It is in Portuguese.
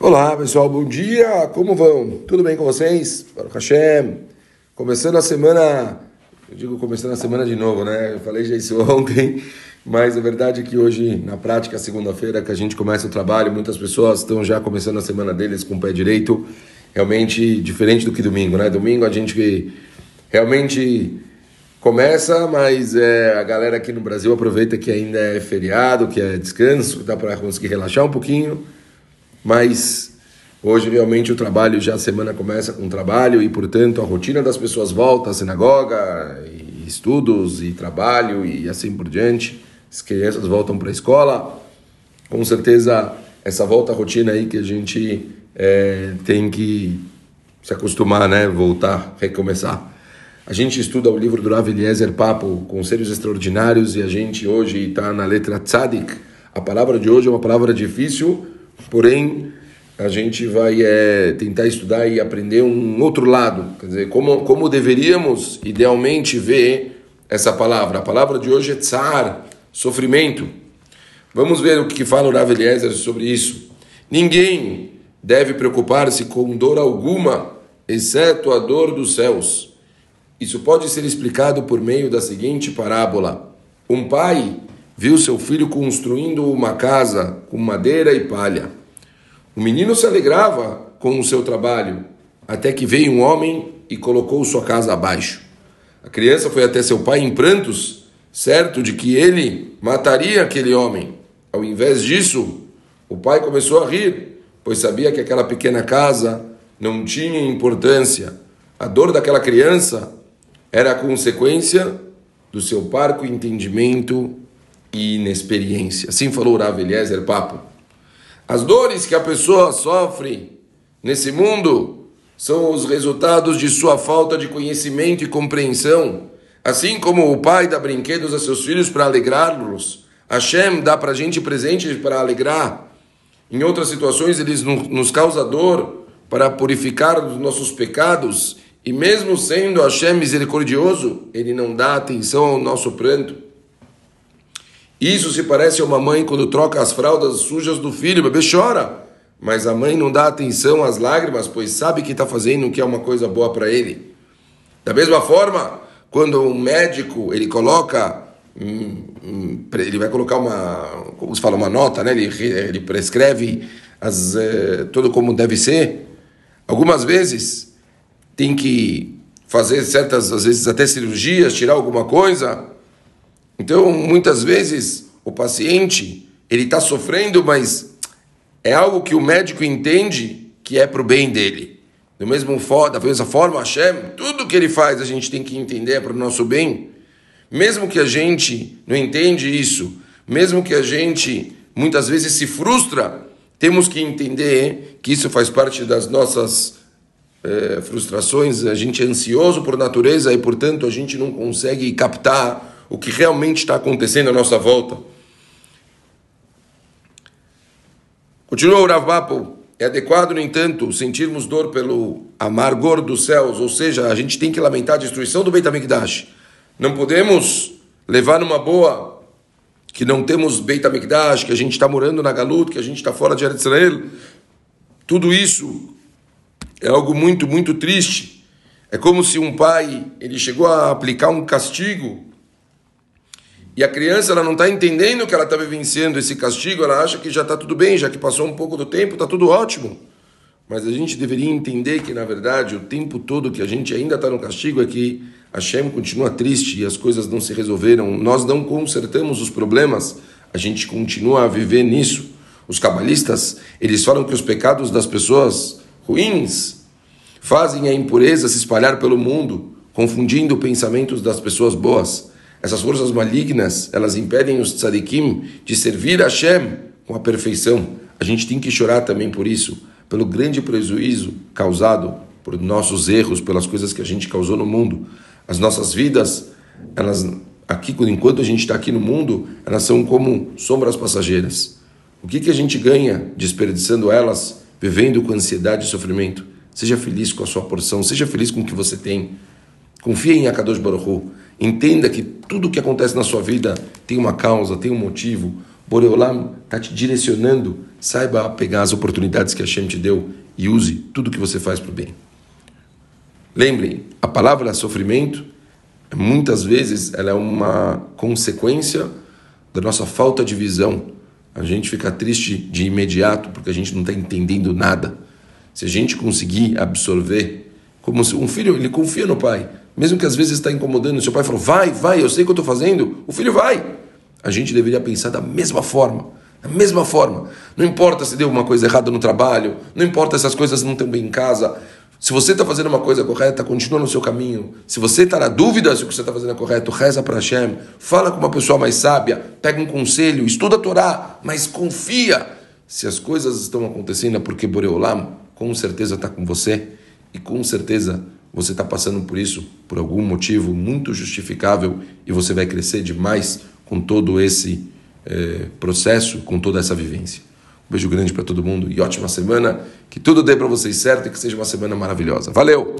Olá pessoal, bom dia, como vão? Tudo bem com vocês? Baruch Hashem, começando a semana, eu digo começando a semana de novo, né? Eu falei já isso ontem, mas a verdade é que hoje, na prática, segunda-feira, que a gente começa o trabalho, muitas pessoas estão já começando a semana deles com o pé direito, realmente diferente do que domingo, né? Domingo a gente realmente começa, mas é, a galera aqui no Brasil aproveita que ainda é feriado, que é descanso, dá para conseguir relaxar um pouquinho mas hoje realmente o trabalho, já a semana começa com trabalho e, portanto, a rotina das pessoas volta à sinagoga, e estudos e trabalho e assim por diante. As crianças voltam para a escola. Com certeza, essa volta à rotina aí que a gente é, tem que se acostumar, né? Voltar, recomeçar. A gente estuda o livro do Rav Eliezer Papo, Conselhos Extraordinários, e a gente hoje está na letra Tzadik. A palavra de hoje é uma palavra difícil, Porém, a gente vai é, tentar estudar e aprender um outro lado, quer dizer, como, como deveríamos idealmente ver essa palavra. A palavra de hoje é tsar, sofrimento. Vamos ver o que fala o Rav Eliezer sobre isso. Ninguém deve preocupar-se com dor alguma, exceto a dor dos céus. Isso pode ser explicado por meio da seguinte parábola: Um pai viu seu filho construindo uma casa com madeira e palha. O menino se alegrava com o seu trabalho, até que veio um homem e colocou sua casa abaixo. A criança foi até seu pai em prantos, certo de que ele mataria aquele homem. Ao invés disso, o pai começou a rir, pois sabia que aquela pequena casa não tinha importância. A dor daquela criança era a consequência do seu parco entendimento e inexperiência. Assim falou Rav Eliezer Papo. As dores que a pessoa sofre nesse mundo são os resultados de sua falta de conhecimento e compreensão. Assim como o pai dá brinquedos a seus filhos para alegrá-los, Hashem dá para a gente presentes para alegrar. Em outras situações, ele nos causa dor para purificar os nossos pecados. E mesmo sendo Hashem misericordioso, ele não dá atenção ao nosso pranto. Isso se parece a uma mãe quando troca as fraldas sujas do filho, o bebê chora, mas a mãe não dá atenção às lágrimas, pois sabe que está fazendo o que é uma coisa boa para ele. Da mesma forma, quando um médico ele coloca, ele vai colocar uma, como se fala, uma nota, né? ele, ele prescreve as, eh, tudo como deve ser, algumas vezes tem que fazer certas, às vezes até cirurgias, tirar alguma coisa, então, muitas vezes, o paciente ele está sofrendo, mas é algo que o médico entende que é para o bem dele. Do mesmo da mesma forma, Hashem, tudo que ele faz a gente tem que entender é para o nosso bem. Mesmo que a gente não entende isso, mesmo que a gente muitas vezes se frustra, temos que entender que isso faz parte das nossas é, frustrações. A gente é ansioso por natureza e, portanto, a gente não consegue captar o que realmente está acontecendo à nossa volta. Continua o Ravapo. É adequado, no entanto, sentirmos dor pelo amargor dos céus, ou seja, a gente tem que lamentar a destruição do Beit HaMikdash. Não podemos levar numa boa que não temos Beit HaMikdash, que a gente está morando na Galut, que a gente está fora de Israel. Tudo isso é algo muito, muito triste. É como se um pai ele chegou a aplicar um castigo e a criança ela não está entendendo que ela está vivenciando esse castigo, ela acha que já está tudo bem, já que passou um pouco do tempo, está tudo ótimo. Mas a gente deveria entender que, na verdade, o tempo todo que a gente ainda está no castigo é que a Shem continua triste e as coisas não se resolveram. Nós não consertamos os problemas, a gente continua a viver nisso. Os cabalistas, eles falam que os pecados das pessoas ruins fazem a impureza se espalhar pelo mundo, confundindo pensamentos das pessoas boas. Essas forças malignas, elas impedem os tzadikim de servir a Hashem com a perfeição. A gente tem que chorar também por isso, pelo grande prejuízo causado por nossos erros, pelas coisas que a gente causou no mundo. As nossas vidas, elas aqui enquanto a gente está aqui no mundo, elas são como sombras passageiras. O que, que a gente ganha desperdiçando elas, vivendo com ansiedade e sofrimento? Seja feliz com a sua porção, seja feliz com o que você tem. Confie em Akadosh Baruch Hu. Entenda que tudo que acontece na sua vida tem uma causa, tem um motivo. Boreolam está te direcionando, saiba pegar as oportunidades que Hashem te deu e use tudo que você faz para o bem. Lembrem, a palavra sofrimento, muitas vezes, ela é uma consequência da nossa falta de visão. A gente fica triste de imediato porque a gente não está entendendo nada. Se a gente conseguir absorver, como um filho, ele confia no pai, mesmo que às vezes está incomodando, seu pai falou, vai, vai, eu sei o que eu estou fazendo, o filho vai a gente deveria pensar da mesma forma. Da mesma forma. Não importa se deu uma coisa errada no trabalho, não importa se as coisas não estão bem em casa. Se você está fazendo uma coisa correta, continua no seu caminho. Se você está na dúvida se o que você está fazendo é correto, reza para Hashem, fala com uma pessoa mais sábia, pega um conselho, estuda a Torá, mas confia. Se as coisas estão acontecendo é porque Boreolam com certeza está com você e com certeza você está passando por isso por algum motivo muito justificável e você vai crescer demais com todo esse eh, processo, com toda essa vivência. Um beijo grande para todo mundo e ótima semana. Que tudo dê para vocês certo e que seja uma semana maravilhosa. Valeu!